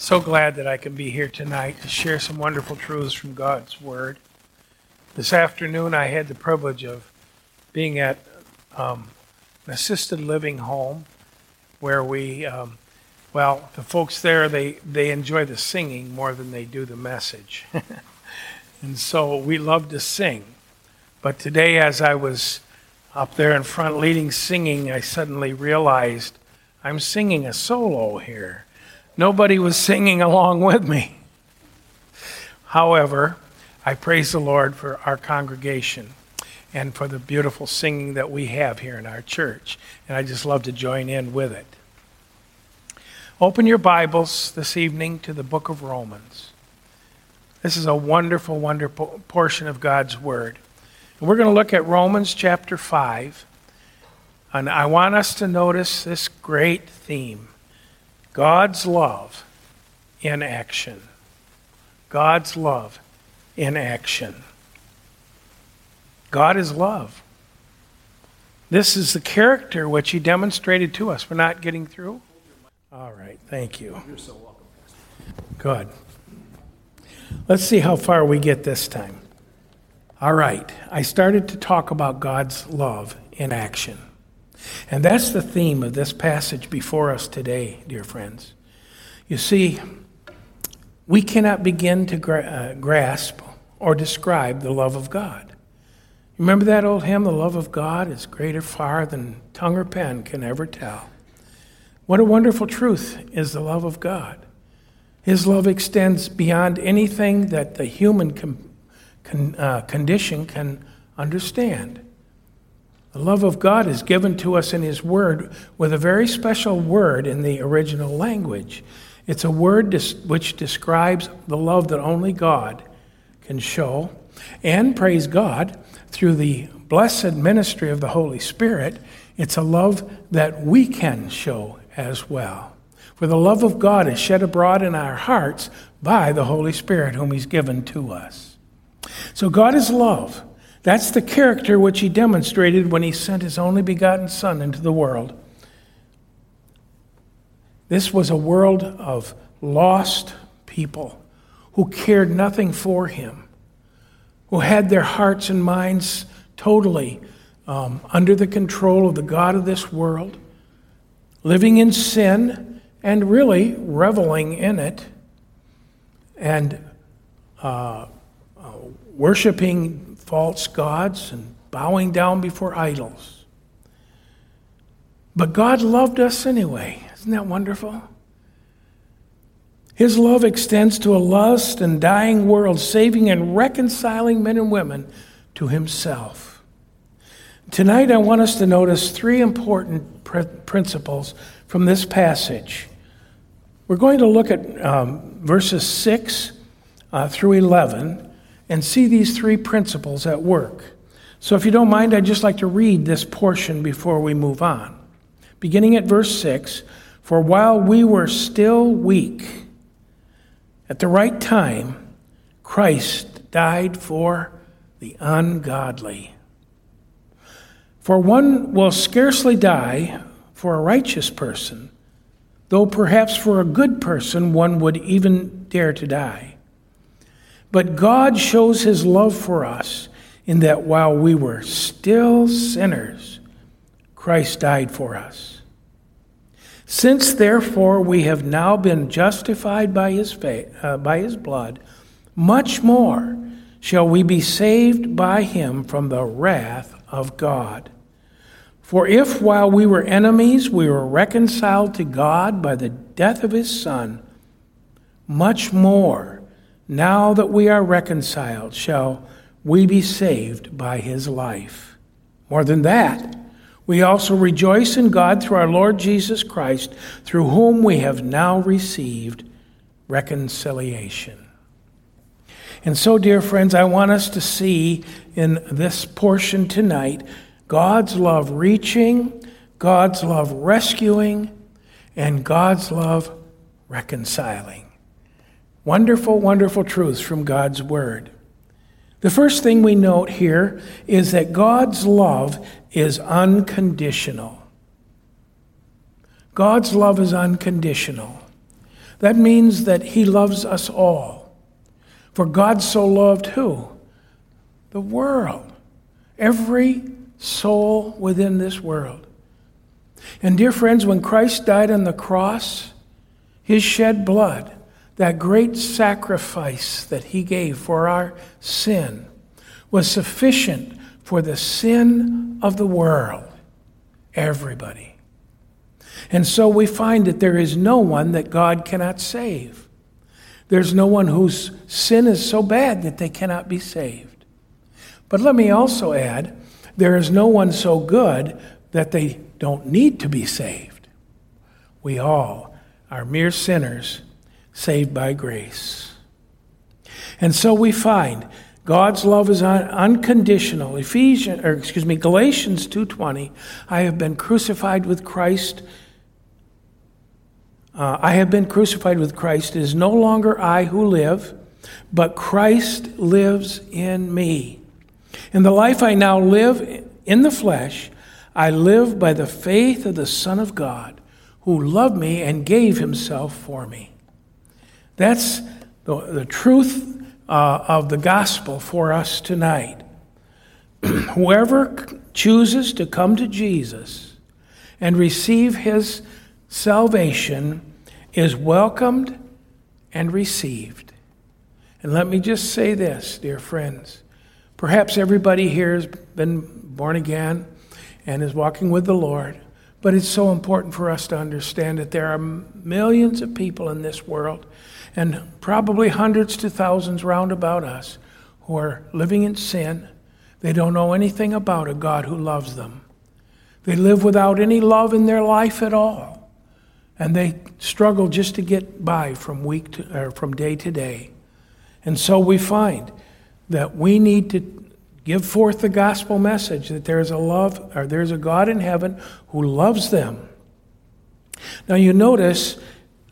So glad that I can be here tonight to share some wonderful truths from God's Word. This afternoon, I had the privilege of being at um, an assisted living home where we, um, well, the folks there, they, they enjoy the singing more than they do the message. and so we love to sing. But today, as I was up there in front leading singing, I suddenly realized I'm singing a solo here. Nobody was singing along with me. However, I praise the Lord for our congregation and for the beautiful singing that we have here in our church. And I just love to join in with it. Open your Bibles this evening to the book of Romans. This is a wonderful, wonderful portion of God's Word. And we're going to look at Romans chapter 5. And I want us to notice this great theme God's love in action. God's love in action. God is love. This is the character which He demonstrated to us. We're not getting through? All right, thank you. You're so welcome. Good. Let's see how far we get this time. All right, I started to talk about God's love in action. And that's the theme of this passage before us today, dear friends. You see, we cannot begin to gra- uh, grasp or describe the love of God. Remember that old hymn, The Love of God is greater far than tongue or pen can ever tell. What a wonderful truth is the love of God. His love extends beyond anything that the human com- con- uh, condition can understand. The love of God is given to us in His Word with a very special word in the original language. It's a word which describes the love that only God can show. And praise God, through the blessed ministry of the Holy Spirit, it's a love that we can show as well. For the love of God is shed abroad in our hearts by the Holy Spirit, whom He's given to us. So God is love. That's the character which he demonstrated when he sent his only begotten Son into the world. This was a world of lost people who cared nothing for him, who had their hearts and minds totally um, under the control of the God of this world, living in sin and really reveling in it, and uh, uh, worshiping false gods and bowing down before idols. But God loved us anyway. Isn't that wonderful? His love extends to a lost and dying world, saving and reconciling men and women to Himself. Tonight, I want us to notice three important pr- principles from this passage. We're going to look at um, verses 6 uh, through 11 and see these three principles at work. So, if you don't mind, I'd just like to read this portion before we move on. Beginning at verse 6 For while we were still weak, at the right time, Christ died for the ungodly. For one will scarcely die for a righteous person, though perhaps for a good person one would even dare to die. But God shows his love for us in that while we were still sinners, Christ died for us. Since therefore we have now been justified by his, faith, uh, by his blood, much more shall we be saved by him from the wrath of God. For if while we were enemies we were reconciled to God by the death of his Son, much more now that we are reconciled, shall we be saved by his life. More than that, we also rejoice in God through our Lord Jesus Christ, through whom we have now received reconciliation. And so, dear friends, I want us to see in this portion tonight God's love reaching, God's love rescuing, and God's love reconciling. Wonderful, wonderful truths from God's Word. The first thing we note here is that God's love is unconditional. God's love is unconditional. That means that he loves us all. For God so loved who? The world. Every soul within this world. And dear friends, when Christ died on the cross, his shed blood, that great sacrifice that he gave for our sin, was sufficient for the sin of the world. Everybody. And so we find that there is no one that God cannot save. There's no one whose sin is so bad that they cannot be saved. But let me also add there is no one so good that they don't need to be saved. We all are mere sinners saved by grace. And so we find God's love is un- unconditional. Ephesians or excuse me, Galatians 2:20, I have been crucified with Christ. Uh, I have been crucified with Christ. It is no longer I who live, but Christ lives in me. In the life I now live in the flesh, I live by the faith of the Son of God, who loved me and gave himself for me. That's the, the truth uh, of the gospel for us tonight. Whoever chooses to come to Jesus and receive his salvation is welcomed and received. And let me just say this, dear friends. Perhaps everybody here has been born again and is walking with the Lord. But it's so important for us to understand that there are millions of people in this world, and probably hundreds to thousands round about us, who are living in sin. They don't know anything about a God who loves them. They live without any love in their life at all. And they struggle just to get by from week to, or from day to day. And so we find that we need to Give forth the gospel message that there's a love, or there's a God in heaven who loves them. Now you notice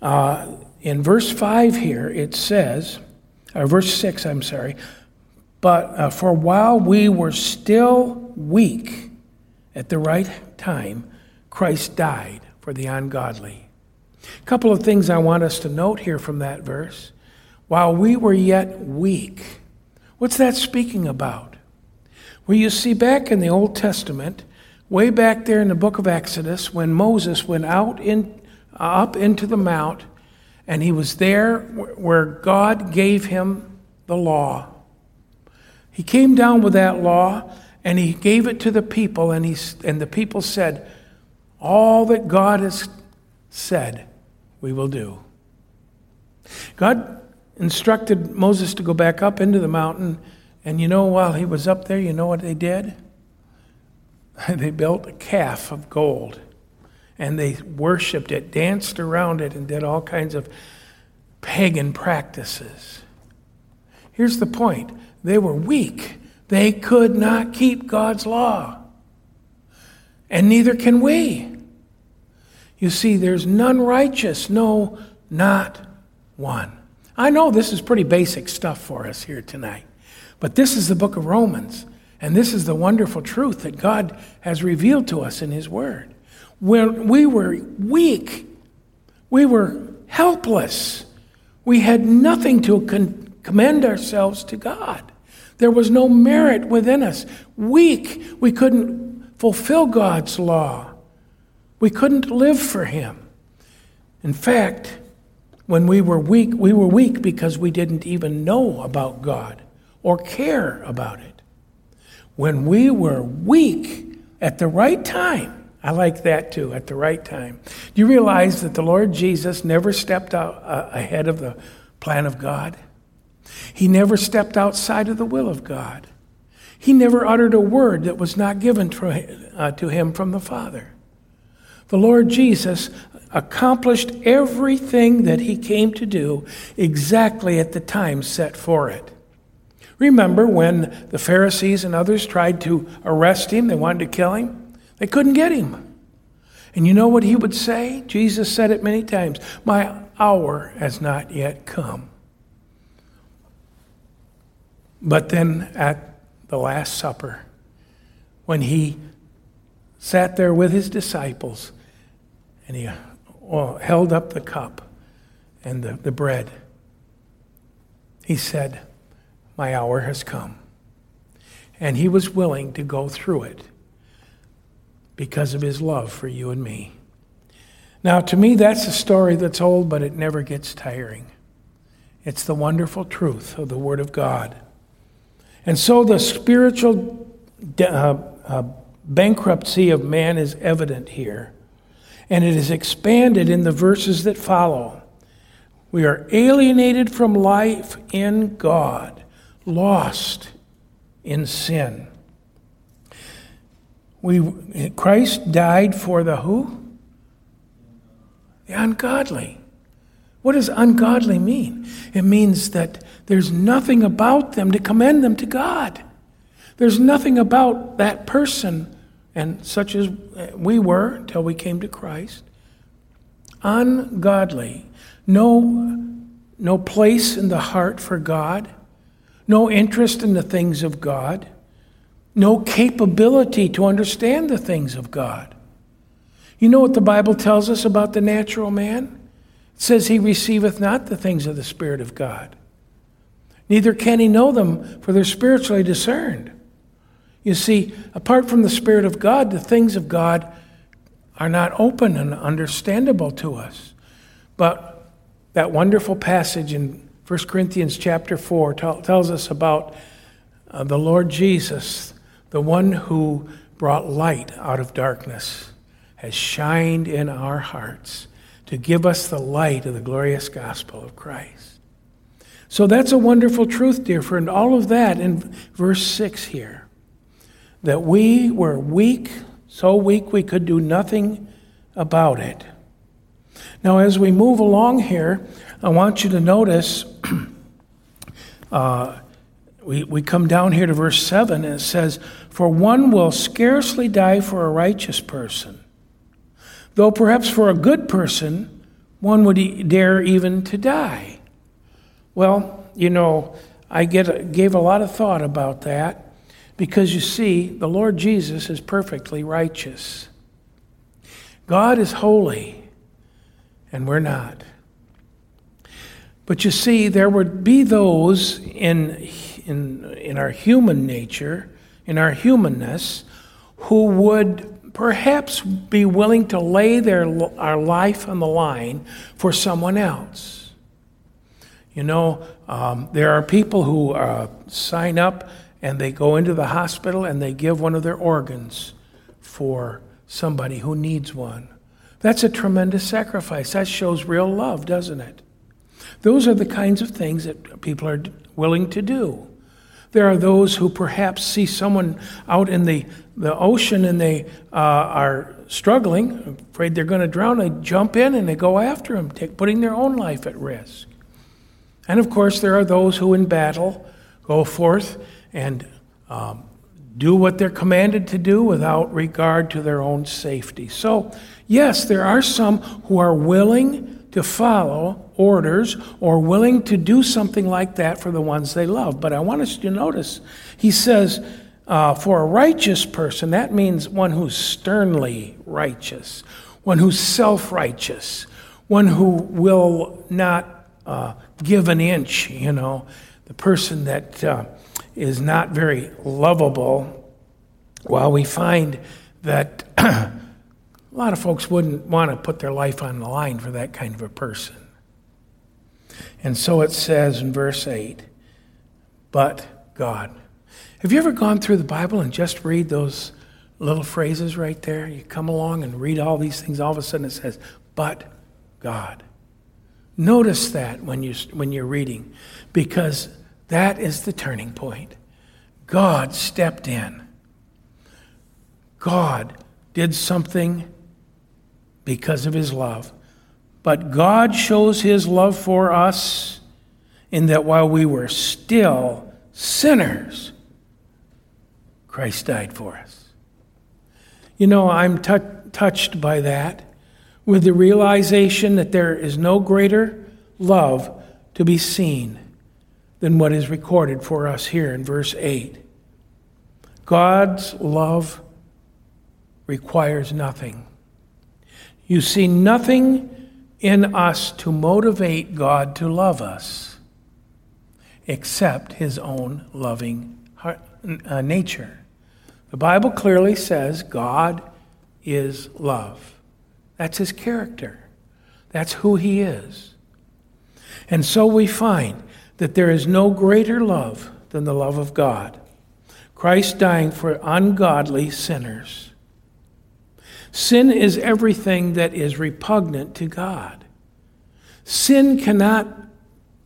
uh, in verse 5 here, it says, or verse 6, I'm sorry, but uh, for while we were still weak at the right time, Christ died for the ungodly. A couple of things I want us to note here from that verse. While we were yet weak, what's that speaking about? Well, you see, back in the Old Testament, way back there in the book of Exodus, when Moses went out in, up into the mount, and he was there where God gave him the law. He came down with that law and he gave it to the people, and, he, and the people said, All that God has said, we will do. God instructed Moses to go back up into the mountain and you know, while he was up there, you know what they did? they built a calf of gold and they worshiped it, danced around it, and did all kinds of pagan practices. Here's the point they were weak, they could not keep God's law. And neither can we. You see, there's none righteous, no, not one. I know this is pretty basic stuff for us here tonight. But this is the book of Romans, and this is the wonderful truth that God has revealed to us in His Word. When we were weak, we were helpless, we had nothing to con- commend ourselves to God. There was no merit within us. Weak, we couldn't fulfill God's law. We couldn't live for Him. In fact, when we were weak, we were weak because we didn't even know about God or care about it. When we were weak at the right time, I like that too, at the right time. Do you realize that the Lord Jesus never stepped out uh, ahead of the plan of God? He never stepped outside of the will of God. He never uttered a word that was not given uh, to him from the Father. The Lord Jesus accomplished everything that he came to do exactly at the time set for it. Remember when the Pharisees and others tried to arrest him, they wanted to kill him? They couldn't get him. And you know what he would say? Jesus said it many times My hour has not yet come. But then at the Last Supper, when he sat there with his disciples and he held up the cup and the, the bread. He said, My hour has come. And he was willing to go through it because of his love for you and me. Now, to me, that's a story that's old, but it never gets tiring. It's the wonderful truth of the Word of God. And so the spiritual uh, uh, bankruptcy of man is evident here. And it is expanded in the verses that follow. We are alienated from life in God, lost in sin. We, Christ died for the who? The ungodly. What does ungodly mean? It means that there's nothing about them to commend them to God. There's nothing about that person, and such as we were until we came to Christ, ungodly. No, no place in the heart for God, no interest in the things of God, no capability to understand the things of God. You know what the Bible tells us about the natural man? It says he receiveth not the things of the Spirit of God. Neither can he know them, for they're spiritually discerned. You see, apart from the Spirit of God, the things of God are not open and understandable to us. But that wonderful passage in 1 Corinthians chapter 4 t- tells us about uh, the Lord Jesus, the one who brought light out of darkness, has shined in our hearts to give us the light of the glorious gospel of Christ. So that's a wonderful truth, dear friend. All of that in verse 6 here that we were weak, so weak we could do nothing about it. Now, as we move along here, I want you to notice uh, we, we come down here to verse 7, and it says, For one will scarcely die for a righteous person, though perhaps for a good person, one would dare even to die. Well, you know, I get, gave a lot of thought about that. Because you see, the Lord Jesus is perfectly righteous. God is holy, and we're not. But you see, there would be those in, in, in our human nature, in our humanness, who would perhaps be willing to lay their, our life on the line for someone else. You know, um, there are people who uh, sign up and they go into the hospital and they give one of their organs for somebody who needs one. That's a tremendous sacrifice. That shows real love, doesn't it? Those are the kinds of things that people are willing to do. There are those who perhaps see someone out in the, the ocean and they uh, are struggling, afraid they're going to drown. They jump in and they go after them, take, putting their own life at risk. And of course, there are those who in battle go forth and um, do what they're commanded to do without regard to their own safety. So, yes, there are some who are willing to follow orders or willing to do something like that for the ones they love. But I want us to notice, he says, uh, for a righteous person, that means one who's sternly righteous, one who's self righteous, one who will not uh, give an inch, you know, the person that. Uh, is not very lovable, while we find that a lot of folks wouldn't want to put their life on the line for that kind of a person. And so it says in verse 8, but God. Have you ever gone through the Bible and just read those little phrases right there? You come along and read all these things, all of a sudden it says, but God. Notice that when, you, when you're reading, because that is the turning point. God stepped in. God did something because of his love. But God shows his love for us in that while we were still sinners, Christ died for us. You know, I'm t- touched by that with the realization that there is no greater love to be seen than what is recorded for us here in verse 8. God's love requires nothing. You see nothing in us to motivate God to love us except his own loving heart, uh, nature. The Bible clearly says God is love. That's his character. That's who he is. And so we find that there is no greater love than the love of God. Christ dying for ungodly sinners. Sin is everything that is repugnant to God. Sin cannot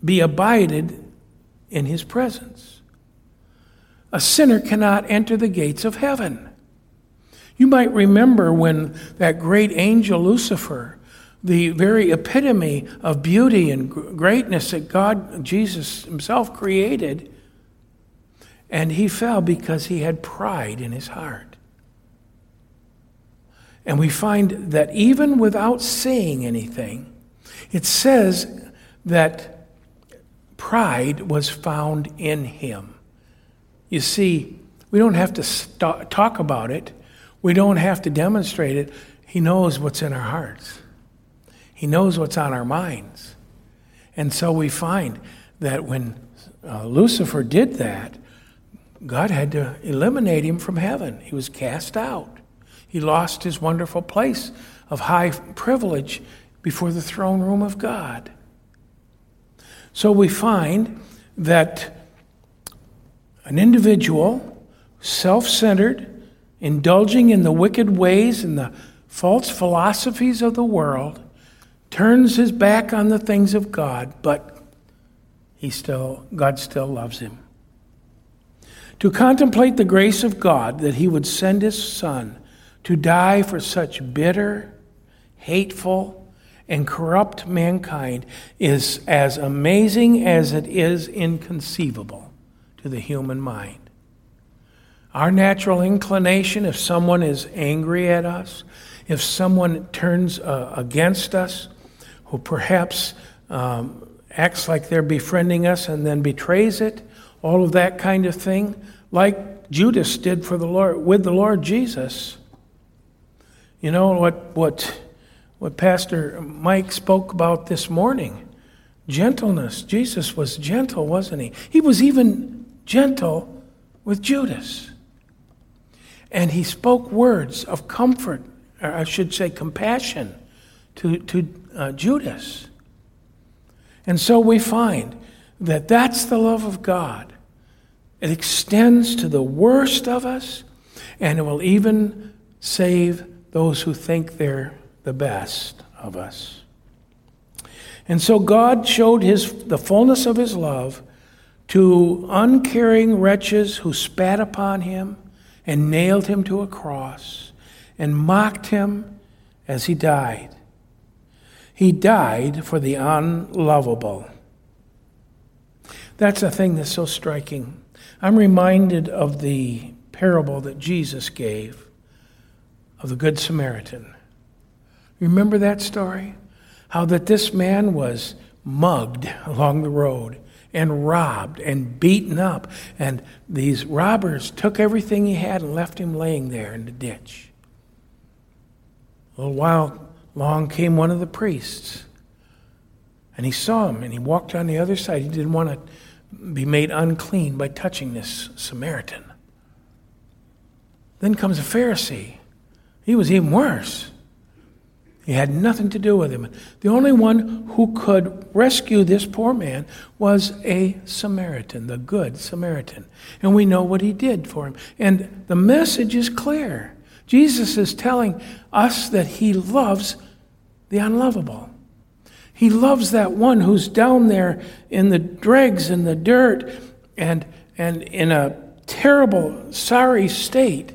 be abided in his presence. A sinner cannot enter the gates of heaven. You might remember when that great angel Lucifer, the very epitome of beauty and greatness that God, Jesus himself created, and he fell because he had pride in his heart. And we find that even without saying anything, it says that pride was found in him. You see, we don't have to st- talk about it, we don't have to demonstrate it. He knows what's in our hearts, He knows what's on our minds. And so we find that when uh, Lucifer did that, God had to eliminate him from heaven. He was cast out. He lost his wonderful place of high privilege before the throne room of God. So we find that an individual, self centered, indulging in the wicked ways and the false philosophies of the world, turns his back on the things of God, but he still, God still loves him. To contemplate the grace of God that he would send his son to die for such bitter, hateful, and corrupt mankind is as amazing as it is inconceivable to the human mind. Our natural inclination, if someone is angry at us, if someone turns uh, against us, who perhaps um, acts like they're befriending us and then betrays it, all of that kind of thing, like Judas did for the Lord with the Lord Jesus. You know what what what Pastor Mike spoke about this morning? Gentleness. Jesus was gentle, wasn't he? He was even gentle with Judas. And he spoke words of comfort, or I should say compassion, to, to uh, Judas. And so we find that that's the love of God. It extends to the worst of us, and it will even save those who think they're the best of us. And so God showed his, the fullness of his love to uncaring wretches who spat upon him and nailed him to a cross and mocked him as he died. He died for the unlovable. That's a thing that's so striking. I'm reminded of the parable that Jesus gave of the Good Samaritan. Remember that story? How that this man was mugged along the road and robbed and beaten up. And these robbers took everything he had and left him laying there in the ditch. A little while long came one of the priests, and he saw him, and he walked on the other side. He didn't want to be made unclean by touching this Samaritan. Then comes a Pharisee. He was even worse. He had nothing to do with him. The only one who could rescue this poor man was a Samaritan, the good Samaritan. And we know what he did for him. And the message is clear. Jesus is telling us that he loves the unlovable. He loves that one who's down there in the dregs and the dirt and, and in a terrible, sorry state.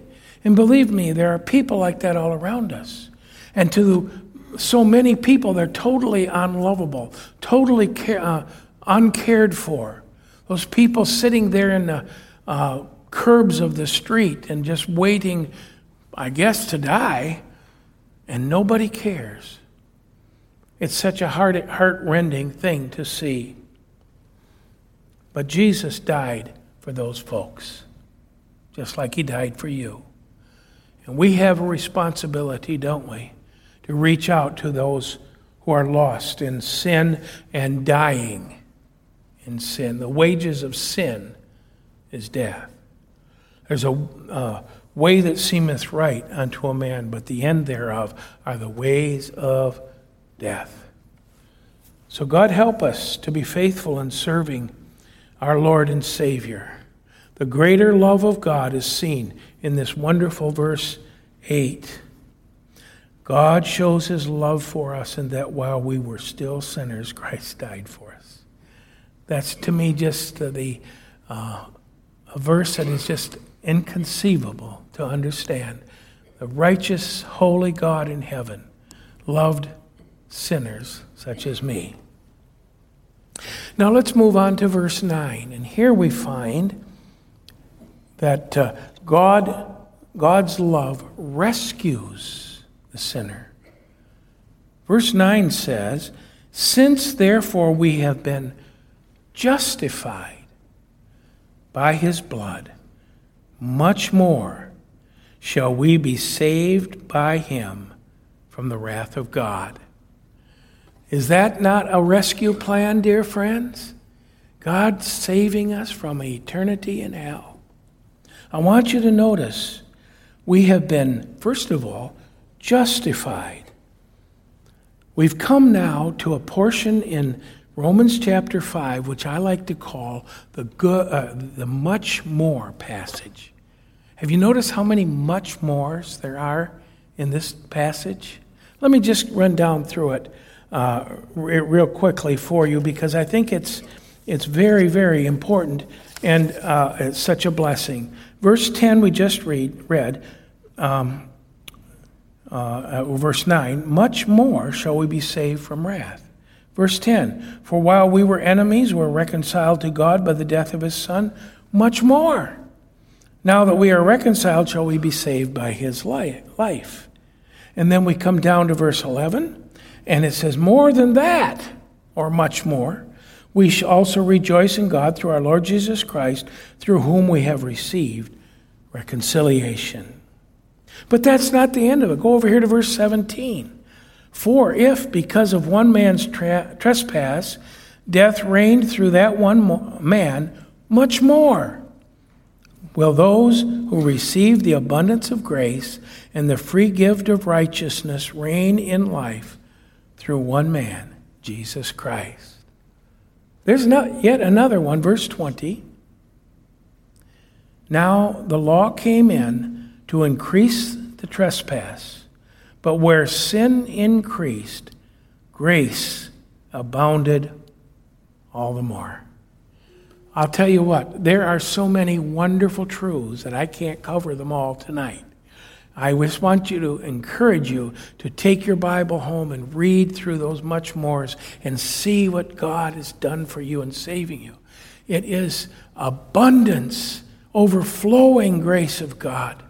And believe me, there are people like that all around us. And to so many people, they're totally unlovable, totally care, uh, uncared for. Those people sitting there in the uh, curbs of the street and just waiting, I guess, to die, and nobody cares. It's such a heart rending thing to see. But Jesus died for those folks, just like He died for you. And we have a responsibility, don't we? to reach out to those who are lost in sin and dying in sin. The wages of sin is death. There's a way that seemeth right unto a man, but the end thereof are the ways of death. So, God help us to be faithful in serving our Lord and Savior. The greater love of God is seen in this wonderful verse 8. God shows his love for us in that while we were still sinners, Christ died for us. That's to me just the uh, a verse that is just inconceivable to understand. The righteous, holy God in heaven loved sinners such as me. Now let's move on to verse 9. And here we find that uh, God, God's love rescues the sinner. Verse 9 says, Since therefore we have been justified by his blood, much more shall we be saved by him from the wrath of God. Is that not a rescue plan, dear friends? God saving us from eternity in hell. I want you to notice we have been, first of all, justified. We've come now to a portion in Romans chapter 5, which I like to call the, good, uh, the much more passage. Have you noticed how many much mores there are in this passage? Let me just run down through it uh, re- real quickly for you because I think it's, it's very, very important and uh, it's such a blessing. Verse 10, we just read, read um, uh, uh verse 9, much more shall we be saved from wrath. Verse 10, for while we were enemies, we were reconciled to God by the death of his Son, much more. Now that we are reconciled, shall we be saved by his life. And then we come down to verse 11. And it says, More than that, or much more, we also rejoice in God through our Lord Jesus Christ, through whom we have received reconciliation. But that's not the end of it. Go over here to verse 17. For if, because of one man's tra- trespass, death reigned through that one mo- man, much more will those who receive the abundance of grace and the free gift of righteousness reign in life through one man, Jesus Christ. There's not yet another one, verse 20. Now the law came in to increase the trespass, but where sin increased, grace abounded all the more. I'll tell you what, there are so many wonderful truths that I can't cover them all tonight. I just want you to encourage you to take your Bible home and read through those much mores and see what God has done for you in saving you. It is abundance, overflowing grace of God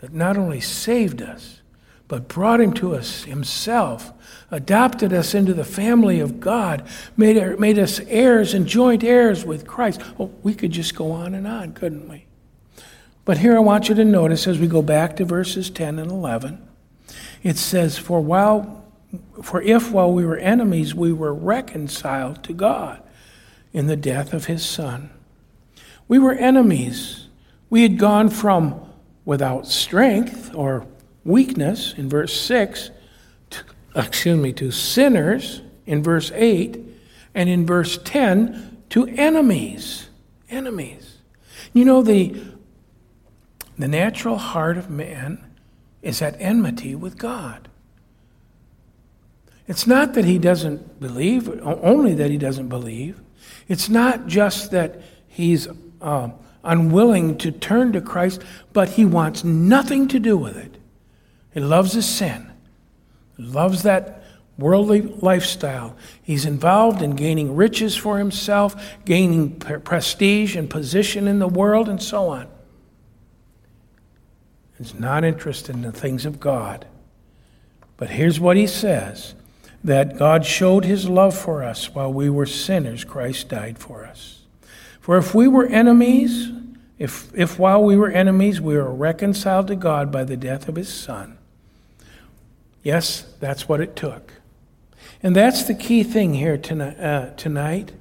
that not only saved us, but brought him to us himself, adopted us into the family of God, made, made us heirs and joint heirs with Christ. Oh, we could just go on and on, couldn't we? But here I want you to notice as we go back to verses 10 and 11, it says, For while for if while we were enemies we were reconciled to God in the death of his son. We were enemies. We had gone from without strength or weakness in verse 6 to, excuse me to sinners in verse 8 and in verse 10 to enemies. Enemies. You know the the natural heart of man is at enmity with God. It's not that he doesn't believe, only that he doesn't believe. It's not just that he's uh, unwilling to turn to Christ, but he wants nothing to do with it. He loves his sin, he loves that worldly lifestyle. He's involved in gaining riches for himself, gaining prestige and position in the world, and so on is not interested in the things of God. But here's what he says that God showed his love for us while we were sinners, Christ died for us. For if we were enemies, if, if while we were enemies we were reconciled to God by the death of his Son, yes, that's what it took. And that's the key thing here tonight. Uh, tonight.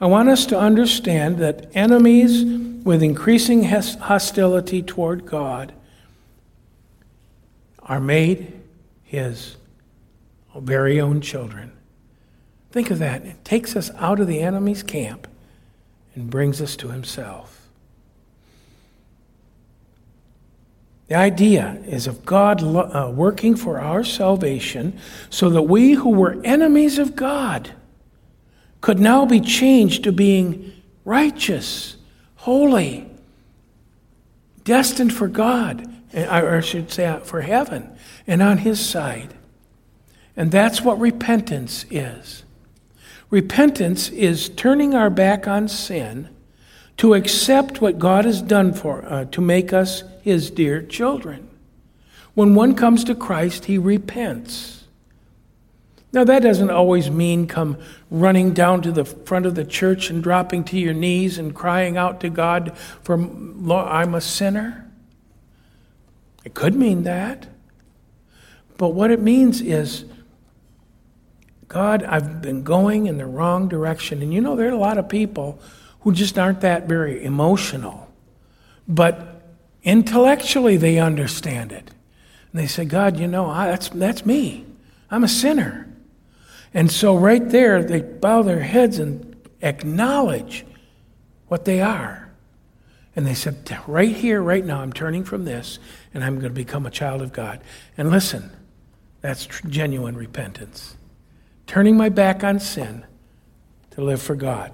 I want us to understand that enemies with increasing hostility toward God are made his very own children. Think of that. It takes us out of the enemy's camp and brings us to himself. The idea is of God uh, working for our salvation so that we who were enemies of God could now be changed to being righteous, holy, destined for God, or I should say for heaven, and on His side. And that's what repentance is. Repentance is turning our back on sin to accept what God has done for uh, to make us his dear children. When one comes to Christ, he repents. Now that doesn't always mean come running down to the front of the church and dropping to your knees and crying out to God for I'm a sinner. It could mean that. But what it means is God, I've been going in the wrong direction. And you know, there are a lot of people who just aren't that very emotional. But intellectually, they understand it. And they say, God, you know, I, that's, that's me. I'm a sinner. And so, right there, they bow their heads and acknowledge what they are. And they said, right here, right now, I'm turning from this and I'm going to become a child of God. And listen, that's genuine repentance turning my back on sin to live for God.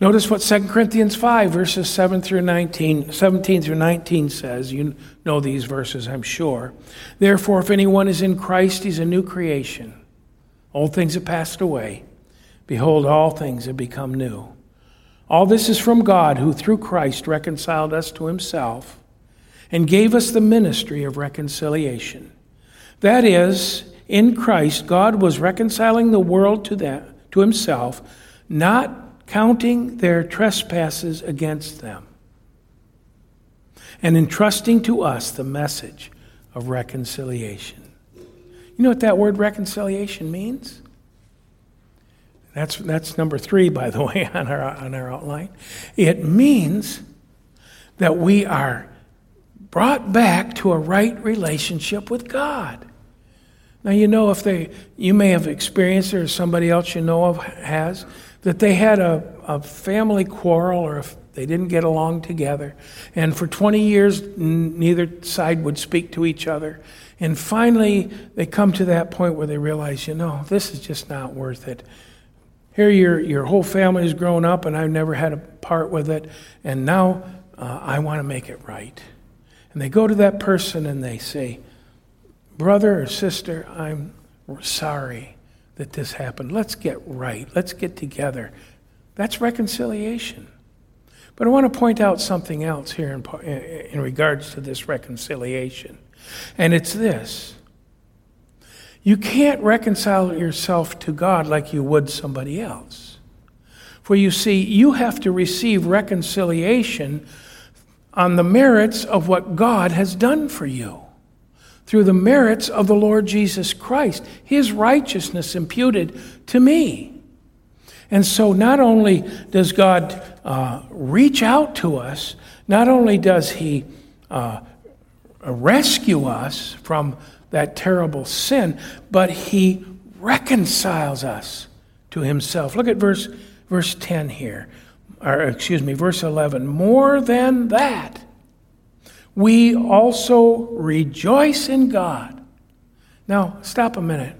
Notice what 2 Corinthians 5, verses 7 through 19, 17 through 19 says. You know these verses, I'm sure. Therefore, if anyone is in Christ, he's a new creation. Old things have passed away. Behold, all things have become new. All this is from God, who through Christ reconciled us to himself and gave us the ministry of reconciliation. That is, in Christ, God was reconciling the world to to himself, not counting their trespasses against them, and entrusting to us the message of reconciliation. You know what that word reconciliation means? That's, that's number three, by the way, on our, on our outline. It means that we are brought back to a right relationship with God. Now, you know, if they, you may have experienced or somebody else you know of has, that they had a, a family quarrel or if they didn't get along together. And for 20 years, n- neither side would speak to each other. And finally, they come to that point where they realize, you know, this is just not worth it. Here, your, your whole family has grown up, and I've never had a part with it. And now uh, I want to make it right. And they go to that person and they say, brother or sister, I'm sorry that this happened. Let's get right. Let's get together. That's reconciliation. But I want to point out something else here in, in regards to this reconciliation. And it's this you can't reconcile yourself to God like you would somebody else. For you see, you have to receive reconciliation on the merits of what God has done for you through the merits of the Lord Jesus Christ, his righteousness imputed to me. And so, not only does God uh, reach out to us, not only does he uh, rescue us from that terrible sin, but he reconciles us to himself. Look at verse, verse 10 here, or excuse me, verse 11. More than that, we also rejoice in God. Now, stop a minute.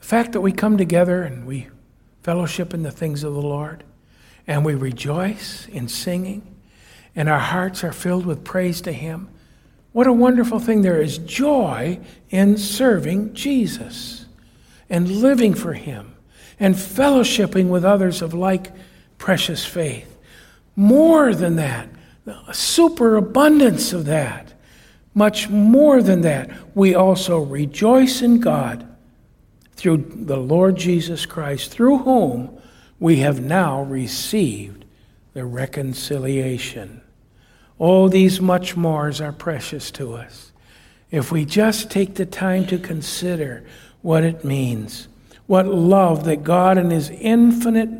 The fact that we come together and we fellowship in the things of the Lord, and we rejoice in singing, and our hearts are filled with praise to Him, what a wonderful thing. There is joy in serving Jesus and living for Him and fellowshipping with others of like precious faith. More than that, a superabundance of that. Much more than that, we also rejoice in God through the Lord Jesus Christ, through whom we have now received the reconciliation. All these much mores are precious to us. if we just take the time to consider what it means, what love that God in His infinite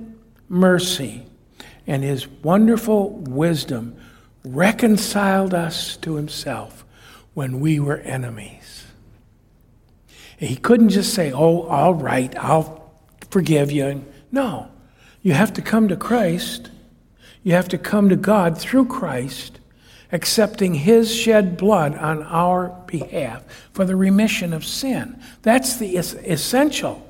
mercy and His wonderful wisdom reconciled us to Himself when we were enemies. He couldn't just say, Oh, all right, I'll forgive you. No, you have to come to Christ. You have to come to God through Christ, accepting His shed blood on our behalf for the remission of sin. That's the essential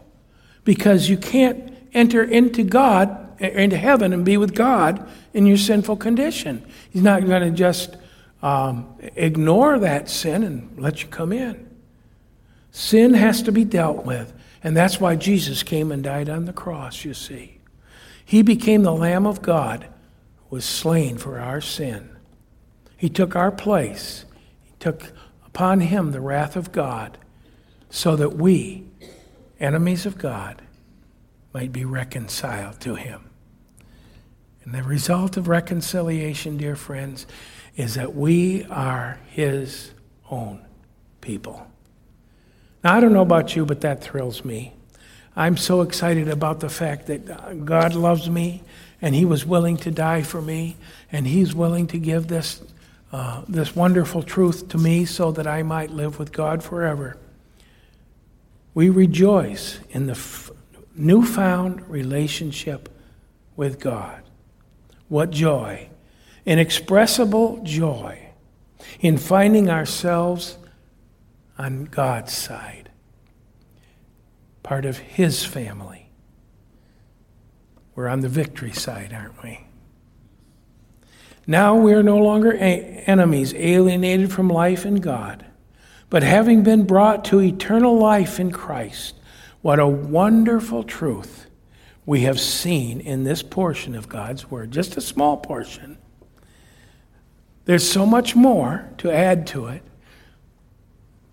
because you can't enter into God, into heaven, and be with God in your sinful condition. He's not going to just um, ignore that sin and let you come in. Sin has to be dealt with. And that's why Jesus came and died on the cross, you see. He became the Lamb of God was slain for our sin. He took our place. He took upon him the wrath of God so that we, enemies of God, might be reconciled to him. And the result of reconciliation, dear friends, is that we are his own people. Now, I don't know about you, but that thrills me. I'm so excited about the fact that uh, God loves me and He was willing to die for me and He's willing to give this, uh, this wonderful truth to me so that I might live with God forever. We rejoice in the f- newfound relationship with God. What joy! Inexpressible joy in finding ourselves on God's side, part of His family. We're on the victory side, aren't we? Now we are no longer enemies, alienated from life in God, but having been brought to eternal life in Christ. What a wonderful truth we have seen in this portion of God's Word, just a small portion. There's so much more to add to it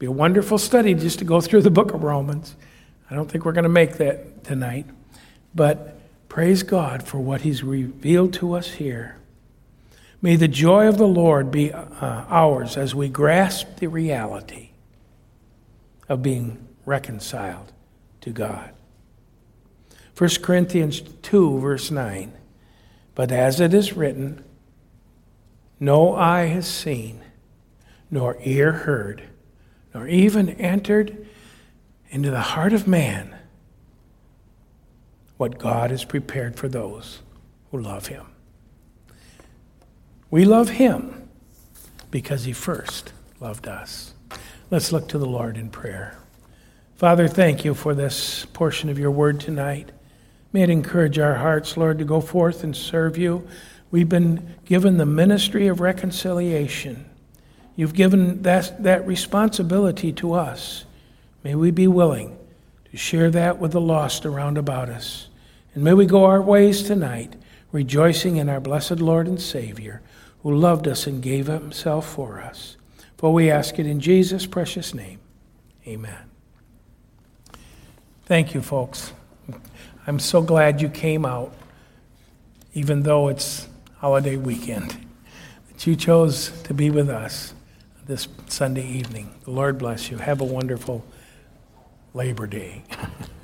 be a wonderful study just to go through the book of Romans. I don't think we're going to make that tonight. But praise God for what He's revealed to us here. May the joy of the Lord be uh, ours as we grasp the reality of being reconciled to God. 1 Corinthians 2, verse 9. But as it is written, no eye has seen, nor ear heard nor even entered into the heart of man what God has prepared for those who love him. We love him because he first loved us. Let's look to the Lord in prayer. Father, thank you for this portion of your word tonight. May it encourage our hearts, Lord, to go forth and serve you. We've been given the ministry of reconciliation. You've given that, that responsibility to us. May we be willing to share that with the lost around about us. And may we go our ways tonight, rejoicing in our blessed Lord and Savior, who loved us and gave himself for us. For we ask it in Jesus' precious name. Amen. Thank you, folks. I'm so glad you came out, even though it's holiday weekend, that you chose to be with us this Sunday evening. The Lord bless you. Have a wonderful Labor Day.